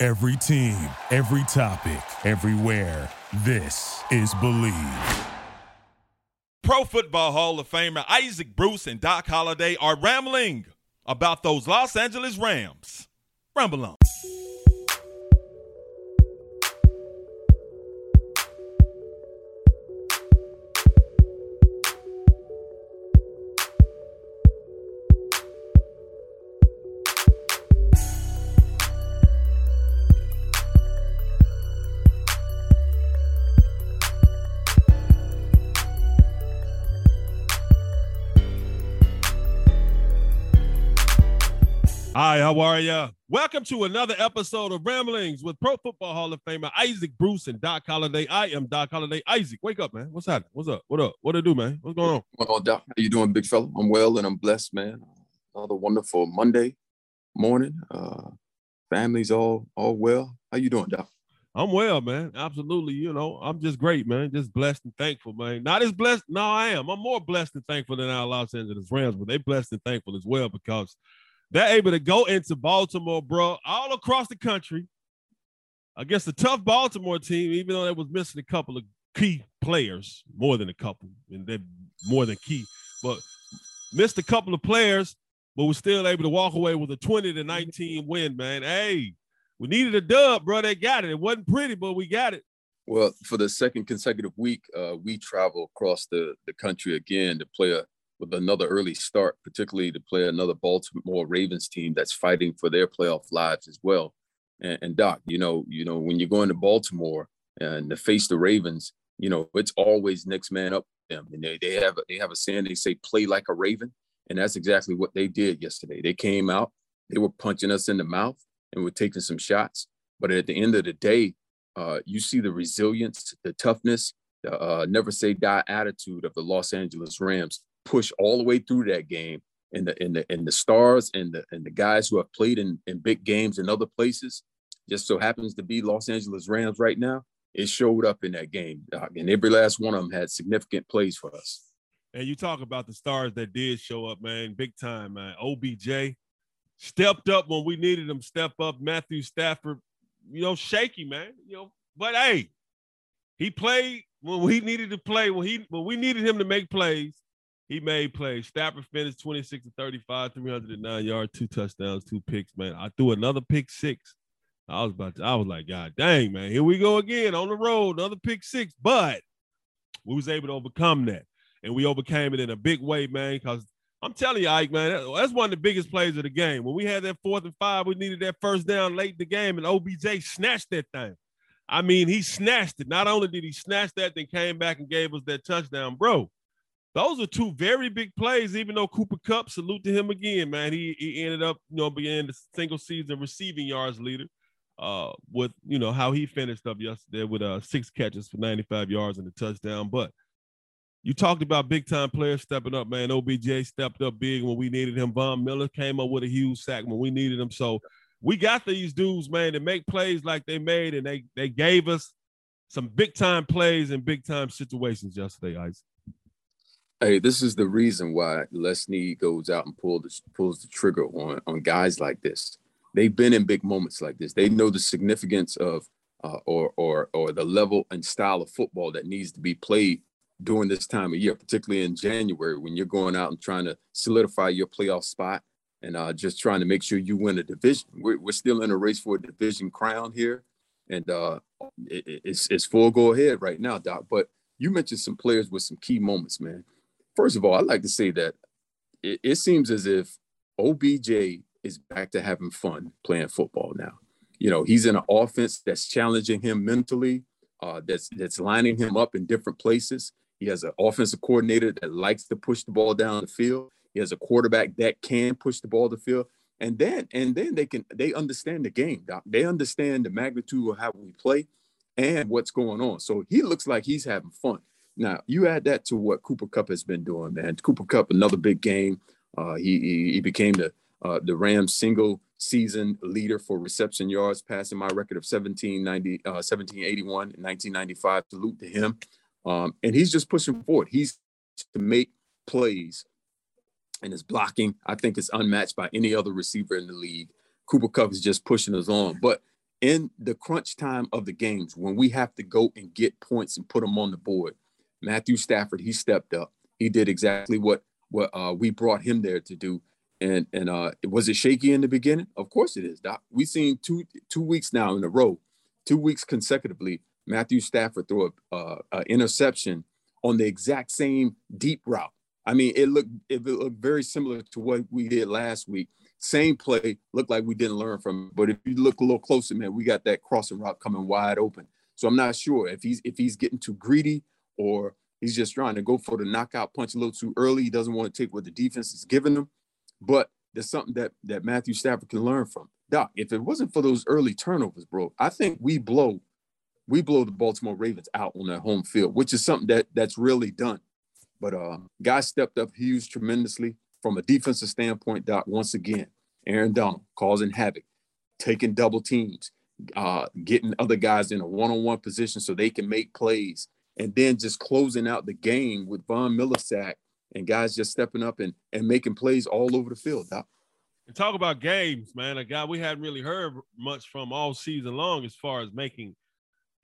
Every team, every topic, everywhere. This is Bleav. Pro Football Hall of Famer Isaac Bruce and Doc Holliday are rambling about those Los Angeles Rams. Ramble on. Hi, how are ya? Welcome to another episode of Ramblings with Pro Football Hall of Famer Isaac Bruce and Doc Holliday. I am Doc Holliday. Isaac, wake up, man. What's happening? What's up? What up? What to do, man? What's going on? Well, Doc, how you doing, big fella? I'm well and I'm blessed, man. Another wonderful Monday morning. Uh, family's all all well. How you doing, Doc? I'm well, man. Absolutely. You know, I'm just great, man. Just blessed and thankful, man. Not as blessed. No, I am. I'm more blessed and thankful than our Los Angeles Rams, but they blessed and thankful as well because they're able to go into Baltimore, bro, all across the country against a tough Baltimore team, even though they was missing a couple of key players, more than a couple, and they're more than key, but missed a couple of players, but was still able to walk away with a 20 to 19 win, man. Hey, we needed a dub, bro. They got it. It wasn't pretty, but we got it. Well, for the second consecutive week, uh, we travel across the, the country again to play a with another early start, particularly to play another Baltimore Ravens team that's fighting for their playoff lives as well. And, and Doc, you know, you know, when you're going to Baltimore and to face the Ravens, you know, it's always next man up them. And they, they have a, they have a saying they say play like a Raven, and that's exactly what they did yesterday. They came out, they were punching us in the mouth, and we're taking some shots. But at the end of the day, uh, you see the resilience, the toughness, the uh, never say die attitude of the Los Angeles Rams push all the way through that game. And the and the and the stars and the and the guys who have played in, in big games in other places, just so happens to be Los Angeles Rams right now. It showed up in that game, Doc, and every last one of them had significant plays for us. And you talk about the stars that did show up, man, big time, man. OBJ stepped up when we needed him. Step up, Matthew Stafford, you know, shaky, man. You know, but hey, he played when we needed to play. When he when we needed him to make plays, he made plays. Stafford finished 26 to 35, 309 yards, two touchdowns, two picks, man. I threw another pick six. I was about to, I was like, God dang, man, here we go again on the road, another pick six. But we was able to overcome that. And we overcame it in a big way, man, because I'm telling you, Ike, man, that's one of the biggest plays of the game. When we had that fourth and five, we needed that first down late in the game, and OBJ snatched that thing. I mean, he snatched it. Not only did he snatch that, then came back and gave us that touchdown, bro those are two very big plays, even though Cooper Kupp, salute to him again, man. He, he ended up, you know, being the single season receiving yards leader uh, with, you know, how he finished up yesterday with uh, six catches for 95 yards and a touchdown. But you talked about big time players stepping up, man. OBJ stepped up big when we needed him. Von Miller came up with a huge sack when we needed him. So we got these dudes, man, to make plays like they made, and they they gave us some big time plays and big time situations yesterday, Ice. Hey, this is the reason why Les Snead goes out and pull the, pulls the trigger on on guys like this. They've been in big moments like this. They know the significance of uh, or or or the level and style of football that needs to be played during this time of year, particularly in January when you're going out and trying to solidify your playoff spot and uh, just trying to make sure you win a division. We're, we're still in a race for a division crown here, and uh, it, it's it's full go ahead right now, Doc. But you mentioned some players with some key moments, man first of all, I'd like to say that it, it seems as if OBJ is back to having fun playing football now. You know, he's in an offense that's challenging him mentally, uh, that's that's lining him up in different places. He has an offensive coordinator that likes to push the ball down the field. He has a quarterback that can push the ball to the field. and then and then they can they understand the game, doc. They understand the magnitude of how we play and what's going on. So he looks like he's having fun. Now you add that to what Cooper Kupp has been doing, man. Cooper Kupp, another big game. Uh, he, he, he became the uh, the Rams single season leader for reception yards, passing my record of 1790, uh, 1781 in 1995. Salute to him. Um, and he's just pushing forward. He's to make plays and his blocking, I think, is unmatched by any other receiver in the league. Cooper Kupp is just pushing us on. But in the crunch time of the games, when we have to go and get points and put them on the board, Matthew Stafford, he stepped up. He did exactly what what uh, we brought him there to do. And and uh, was it shaky in the beginning? Of course it is, Doc. We've seen two two weeks now in a row, two weeks consecutively. Matthew Stafford threw a, uh, a interception on the exact same deep route. I mean, it looked it looked very similar to what we did last week. Same play, looked like we didn't learn from it. But if you look a little closer, man, we got that crossing route coming wide open. So I'm not sure if he's if he's getting too greedy or he's just trying to go for the knockout punch a little too early. He doesn't want to take what the defense is giving him. But there's something that that Matthew Stafford can learn from. Doc, if it wasn't for those early turnovers, bro, I think we blow we blow the Baltimore Ravens out on their home field, which is something that that's really done. But uh, guys stepped up huge tremendously from a defensive standpoint. Doc, once again, Aaron Donald causing havoc, taking double teams, uh, getting other guys in a one-on-one position so they can make plays, and then just closing out the game with Von Miller sack and guys just stepping up and, and making plays all over the field. Doc. And talk about games, man. A guy we hadn't really heard much from all season long as far as making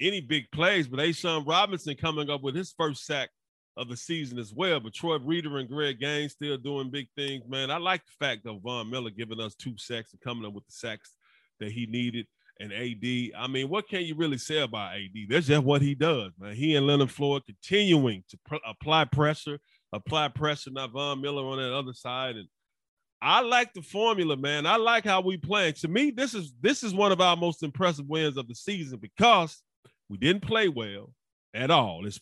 any big plays, but A'Shawn Robinson coming up with his first sack of the season as well. But Troy Reeder and Greg Gaines still doing big things, man. I like the fact of Von Miller giving us two sacks and coming up with the sacks that he needed. And AD, I mean, what can you really say about AD? That's just what he does, man. He and Leonard Floyd continuing to pr- apply pressure, apply pressure, not Von Miller on that other side. And I like the formula, man. I like how we play. To me, this is this is one of our most impressive wins of the season because we didn't play well at all. It's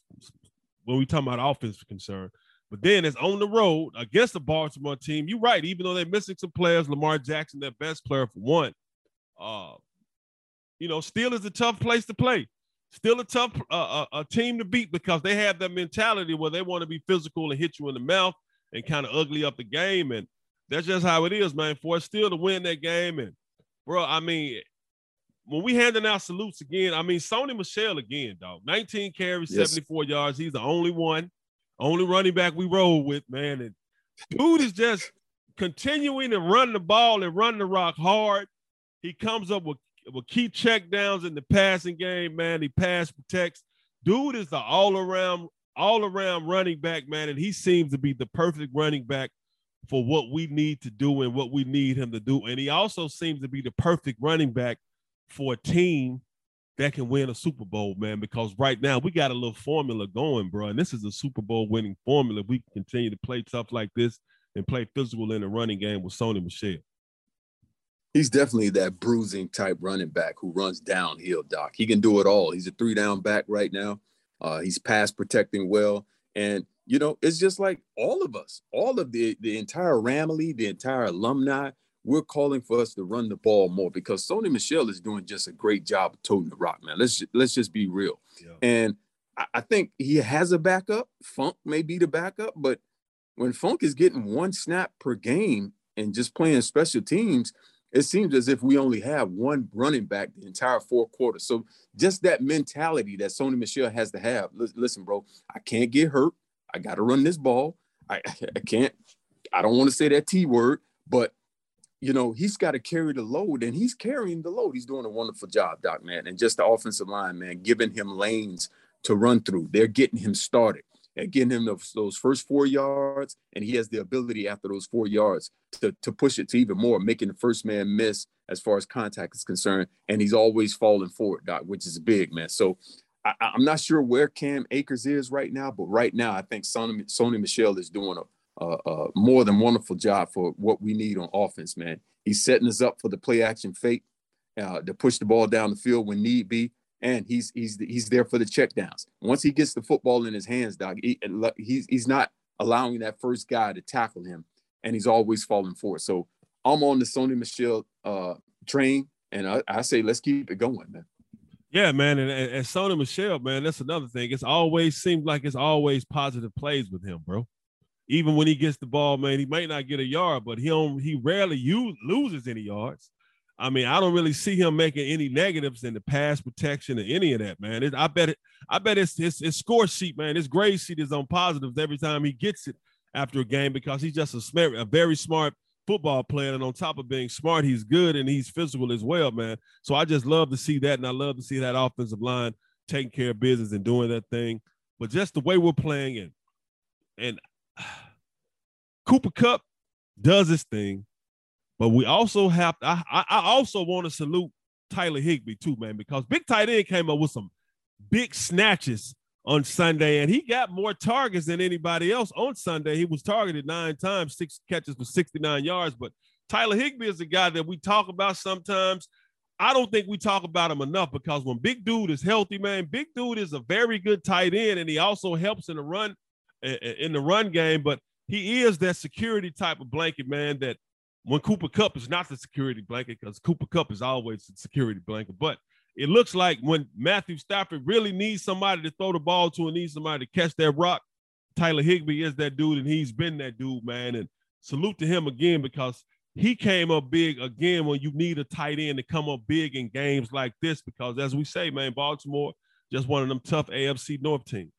when we talk about offense concern. But then it's on the road against the Baltimore team. You're right. Even though they're missing some players, Lamar Jackson, their best player for one. Uh, you know, still is a tough place to play. Still a tough uh, a, a team to beat because they have that mentality where they want to be physical and hit you in the mouth and kind of ugly up the game. And that's just how it is, man. For us still to win that game. And bro, I mean, when we handing out salutes again, I mean Sony Michel again, dog. 19 carries, yes. 74 yards. He's the only one, only running back we roll with, man. And dude is just continuing to run the ball and run the rock hard. He comes up with with key checkdowns in the passing game, man. He pass protects. Dude is the all around, all around running back, man, and he seems to be the perfect running back for what we need to do and what we need him to do. And he also seems to be the perfect running back for a team that can win a Super Bowl, man. Because right now we got a little formula going, bro, and this is a Super Bowl winning formula. We continue to play tough like this and play physical in the running game with Sony Michel he's definitely that bruising type running back who runs downhill, Doc. He can do it all. He's a three down back right now. Uh, he's pass protecting well. And, you know, it's just like all of us, all of the, the entire Ramley, the entire alumni, we're calling for us to run the ball more because Sony Michel is doing just a great job of toting the rock, man. Let's let's just be real. Yeah. And I, I think he has a backup. Funk may be the backup, but when Funk is getting one snap per game and just playing special teams, it seems as if we only have one running back the entire four quarters. So just that mentality that Sony Michel has to have. Listen, bro, I can't get hurt. I got to run this ball. I, I can't. I don't want to say that T word, but you know he's got to carry the load, and he's carrying the load. He's doing a wonderful job, Doc, man. And just the offensive line, man, giving him lanes to run through. They're getting him started and getting him those, first four yards. And he has the ability after those four yards to, to push it to even more, making the first man miss as far as contact is concerned. And he's always falling forward, Doc, which is big, man. So I, am not sure where Cam Akers is right now, but right now I think Sony, Sony Michel is doing a, a, a more than wonderful job for what we need on offense, man. He's setting us up for the play action fake uh, to push the ball down the field when need be and he's he's he's there for the checkdowns. Once he gets the football in his hands, Doc, he, he's he's not allowing that first guy to tackle him, and he's always falling for it. So I'm on the Sony Michel uh, train, and I, I, say let's keep it going, man. Yeah, man, and, and, and Sony Michel, man, that's another thing. It's always seems like it's always positive plays with him, bro. Even when he gets the ball, man, he might not get a yard, but he don't, he rarely use, loses any yards. I mean, I don't really see him making any negatives in the pass protection or any of that, man. It, I bet it. I bet it's his, score sheet, man. His grade sheet is on positives every time he gets it after a game because he's just a smart, a very smart football player, and on top of being smart, he's good and he's physical as well, man. So I just love to see that, and I love to see that offensive line taking care of business and doing that thing. But just the way we're playing it, and Cooper Kupp does his thing. But we also have I, I also want to salute Tyler Higbee too, man, because Big Tight End came up with some big snatches on Sunday, and he got more targets than anybody else on Sunday. He was targeted nine times, six catches for 69 yards. But Tyler Higbee is a guy that we talk about sometimes. I don't think we talk about him enough because when Big Dude is healthy, man, Big Dude is a very good tight end, and he also helps in the run in the run game. But he is that security type of blanket, man, that when Cooper Kupp is not the security blanket, because Cooper Kupp is always the security blanket. But it looks like when Matthew Stafford really needs somebody to throw the ball to and needs somebody to catch that rock, Tyler Higbee is that dude, and he's been that dude, man. And salute to him again because he came up big again when you need a tight end to come up big in games like this. Because as we say, man, Baltimore just one of them tough AFC North teams.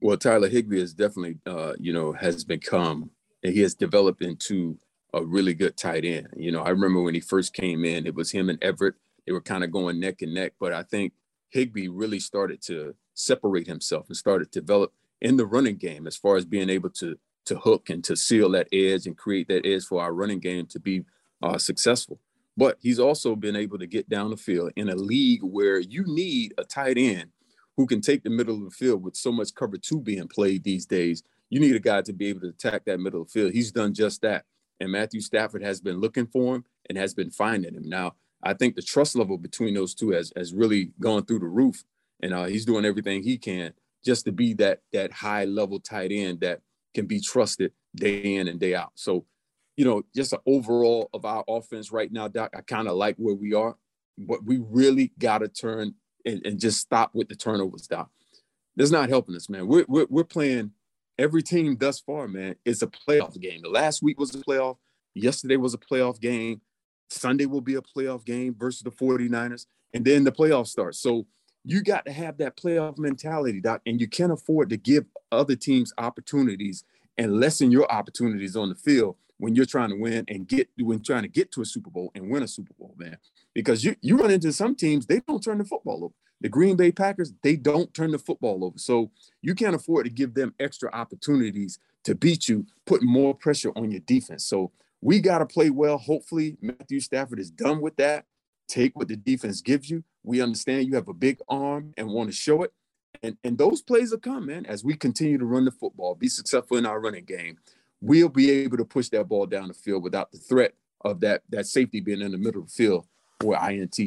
Well, Tyler Higby is definitely, uh, you know, has become, and he has developed into a really good tight end. You know, I remember when he first came in, it was him and Everett. They were kind of going neck and neck, but I think Higbee really started to separate himself and started to develop in the running game as far as being able to to hook and to seal that edge and create that edge for our running game to be uh, successful. But he's also been able to get down the field in a league where you need a tight end who can take the middle of the field with so much cover two being played these days. You need a guy to be able to attack that middle of the field. He's done just that. And Matthew Stafford has been looking for him and has been finding him. Now, I think the trust level between those two has, has really gone through the roof. And uh, he's doing everything he can just to be that that high level tight end that can be trusted day in and day out. So, you know, just an overall of our offense right now, Doc, I kind of like where we are, but we really got to turn and, and, just stop with the turnovers, Doc. That's not helping us, man. We're, we're, we're playing every team thus far, man, it's a playoff game. The last week was a playoff. Yesterday was a playoff game. Sunday will be a playoff game versus the 49ers. And then the playoffs start. So you got to have that playoff mentality, Doc, and you can't afford to give other teams opportunities and lessen your opportunities on the field when you're trying to win and get when trying to get to a Super Bowl and win a Super Bowl, man. Because you you run into some teams, they don't turn the football over. The Green Bay Packers, they don't turn the football over. So you can't afford to give them extra opportunities to beat you, putting more pressure on your defense. So we got to play well. Hopefully, Matthew Stafford is done with that. Take what the defense gives you. We understand you have a big arm and want to show it. And, and those plays will come, man, as we continue to run the football, be successful in our running game. We'll be able to push that ball down the field without the threat of that, that safety being in the middle of the field or INT.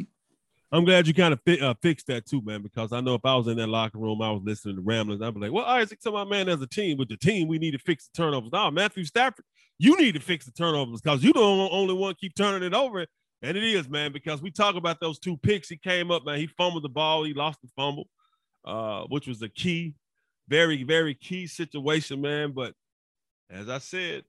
I'm glad you kind of uh, fixed that too, man, because I know if I was in that locker room, I was listening to ramblings, I'd be like, well, Isaac, tell my man as a team, with the team, we need to fix the turnovers. Now, Matthew Stafford, you need to fix the turnovers because you don't only one keep turning it over. And it is, man, because we talk about those two picks. He came up, man, he fumbled the ball, he lost the fumble, uh, which was a key, very, very key situation, man. But as I said,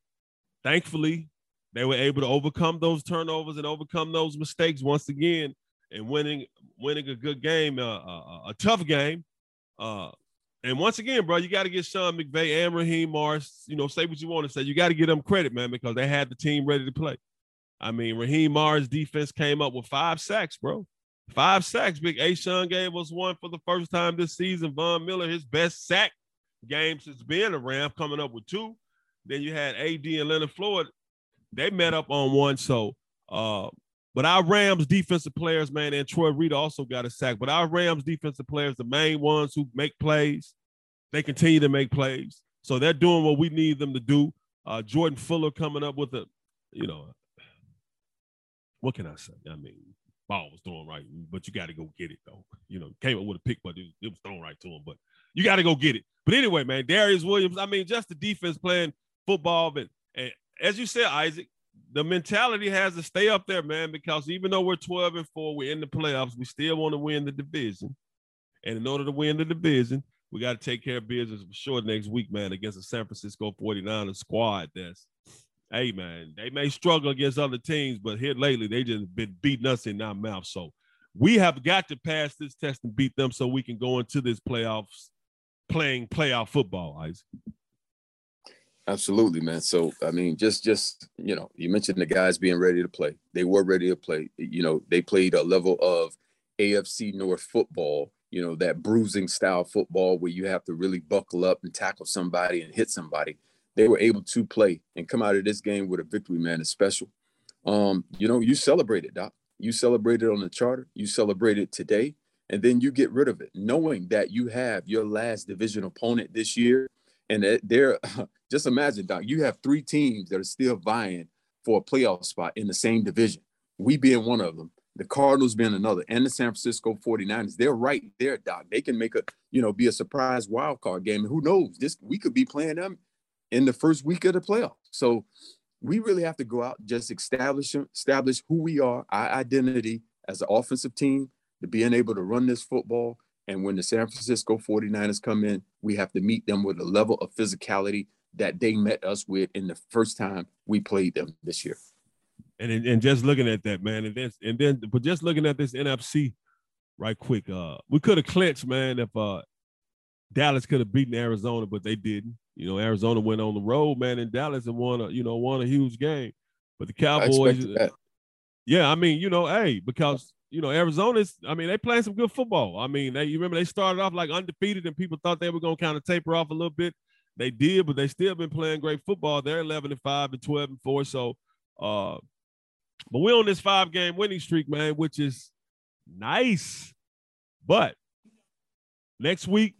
thankfully, they were able to overcome those turnovers and overcome those mistakes once again and winning winning a good game, uh, a, uh, uh, a tough game. Uh, and once again, bro, you got to get Sean McVay and Raheem Morris. You know, say what you want to say. You got to give them credit, man, because they had the team ready to play. I mean, Raheem Morris' defense came up with five sacks, bro. Five sacks. Big A'Shawn gave us one for the first time this season. Von Miller, his best sack game since being around, coming up with two. Then you had AD and Leonard Floyd. They met up on one. So uh, but our Rams defensive players, man, and Troy Reed also got a sack. But our Rams defensive players, the main ones who make plays, they continue to make plays. So they're doing what we need them to do. Uh, Jordan Fuller coming up with a, you know, what can I say? I mean, ball was thrown right, but you got to go get it though. You know, came up with a pick, but it, it was thrown right to him. But you got to go get it. But anyway, man, Darious Williams. I mean, just the defense playing football, but and as you said, Isaac, the mentality has to stay up there, man, because even though we're 12 and 4, we're in the playoffs, we still want to win the division. And in order to win the division, we got to take care of business for sure next week, man, against the San Francisco 49ers squad that's hey man, they may struggle against other teams, but here lately they just been beating us in our mouth. So we have got to pass this test and beat them so we can go into this playoffs playing playoff football, Isaac. Absolutely, man. So I mean, just just you know, you mentioned the guys being ready to play. They were ready to play. You know, they played a level of AFC North football. You know, that bruising style football where you have to really buckle up and tackle somebody and hit somebody. They were able to play and come out of this game with a victory, man. It's special. Um, you know, you celebrated, Doc. You celebrated on the charter. You celebrated today, and then you get rid of it, knowing that you have your last division opponent this year and they're just imagine, Doc, you have three teams that are still vying for a playoff spot in the same division. We being one of them, the Cardinals being another, and the San Francisco 49ers. They're right there, Doc. They can make a, you know, be a surprise wild card game. Who knows? This we could be playing them in the first week of the playoffs. So we really have to go out, just establish establish who we are, our identity as an offensive team, to being able to run this football and when the San Francisco 49ers come in, we have to meet them with a level of physicality that they met us with in the first time we played them this year. And and just looking at that, man, and then and then but just looking at this NFC right quick, uh, we could have clinched, man, if uh Dallas could have beaten Arizona, but they didn't. You know, Arizona went on the road, man, in Dallas and won a you know won a huge game. But the Cowboys, yeah, I mean, you know, hey, because you know, Arizona's, I mean, they playing some good football. I mean, they you remember they started off like undefeated and people thought they were gonna kind of taper off a little bit. They did, but they still been playing great football. They're 11 and 5 and 12 and 4. So uh but we're on this five game winning streak, man, which is nice. But next week,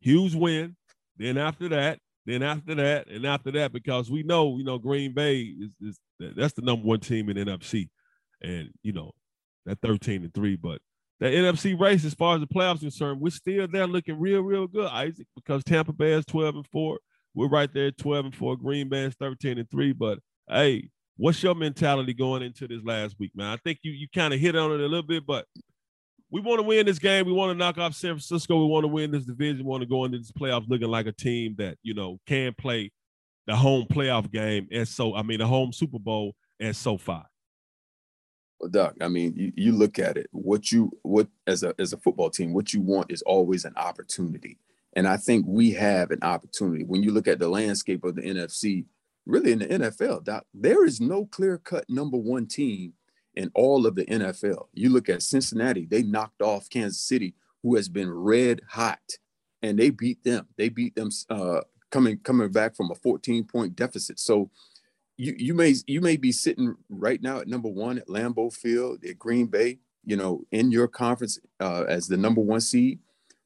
huge win. Then after that, then after that, and after that, because we know, you know, Green Bay is, is that's the number one team in NFC. And, you know, that 13 and 3. But that NFC race, as far as the playoffs concerned, we're still there looking real, real good, Isaac, because Tampa Bay is 12 and 4. We're right there 12 and 4. Green Bay is 13 and 3. But hey, what's your mentality going into this last week, man? I think you you kind of hit on it a little bit, but we want to win this game. We want to knock off San Francisco. We want to win this division. We want to go into this playoffs looking like a team that, you know, can play the home playoff game and so I mean the home Super Bowl and SoFi. Well, Doc, I mean, you, you look at it, what you what as a as a football team, what you want is always an opportunity. And I think we have an opportunity. When you look at the landscape of the NFC, really in the NFL, Doc, there is no clear-cut number one team in all of the NFL. You look at Cincinnati, they knocked off Kansas City, who has been red hot, and they beat them. They beat them uh, coming coming back from a 14 point deficit. So you you may you may be sitting right now at number one at Lambeau Field at Green Bay, you know, in your conference uh, as the number one seed,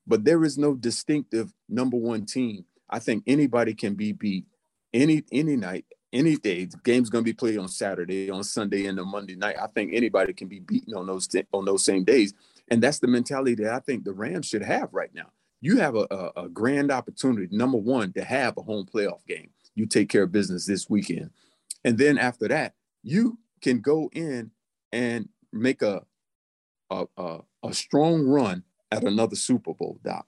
but there is no distinctive number one team. I think anybody can be beat any any night, any day. The game's going to be played on Saturday, on Sunday, and on Monday night. I think anybody can be beaten on those on those same days, and that's the mentality that I think the Rams should have right now. You have a, a, a grand opportunity, number one, to have a home playoff game. You take care of business this weekend and then after that, you can go in and make a a, a, a strong run at another Super Bowl, Doc.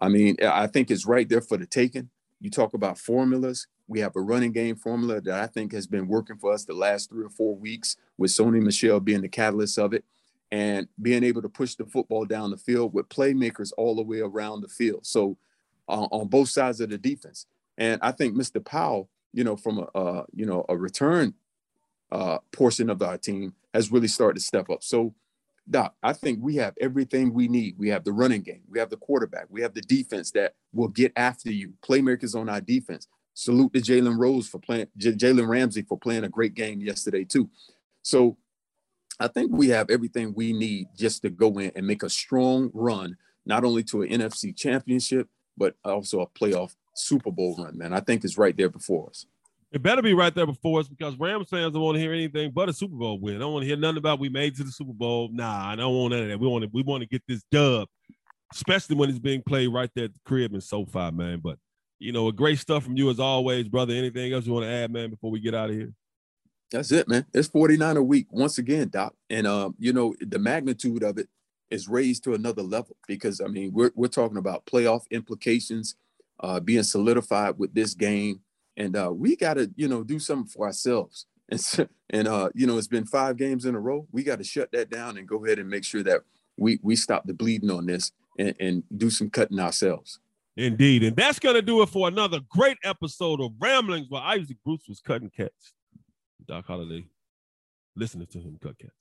I mean, I think it's right there for the taking. You talk about formulas. We have a running game formula that I think has been working for us the last three or four weeks, with Sony Michel being the catalyst of it, and being able to push the football down the field with playmakers all the way around the field. So, uh, on both sides of the defense. And I think Mr. Powell you know, from a, uh, you know, a return uh, portion of our team has really started to step up. So, Doc, I think we have everything we need. We have the running game, we have the quarterback, we have the defense that will get after you. Playmakers on our defense. Salute to Jalen Rose for playing, Jalen Ramsey for playing a great game yesterday too. So, I think we have everything we need just to go in and make a strong run, not only to an NFC championship, but also a playoff Super Bowl run, man. I think it's right there before us. It better be right there before us because Rams fans don't want to hear anything but a Super Bowl win. I don't want to hear nothing about we made to the Super Bowl. Nah, I don't want none of that. We want to we want to get this dub, especially when it's being played right there at the crib in SoFi, man. But you know, a great stuff from you as always, brother. Anything else you want to add, man, before we get out of here? That's it, man. It's 49 a week once again, Doc. And um, you know, the magnitude of it is raised to another level because I mean, we're we're talking about playoff implications uh being solidified with this game. And uh we gotta, you know, do something for ourselves. And and uh, you know, it's been five games in a row. We got to shut that down and go ahead and make sure that we we stop the bleeding on this and, and do some cutting ourselves. Indeed. And that's going to do it for another great episode of Ramblings where Isaac Bruce was cutting cats. Doc Holliday listening to him cut cats.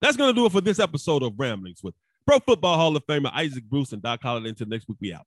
That's going to do it for this episode of Ramblings with Pro Football Hall of Famer Isaac Bruce and Doc Holliday. Until next week, we out.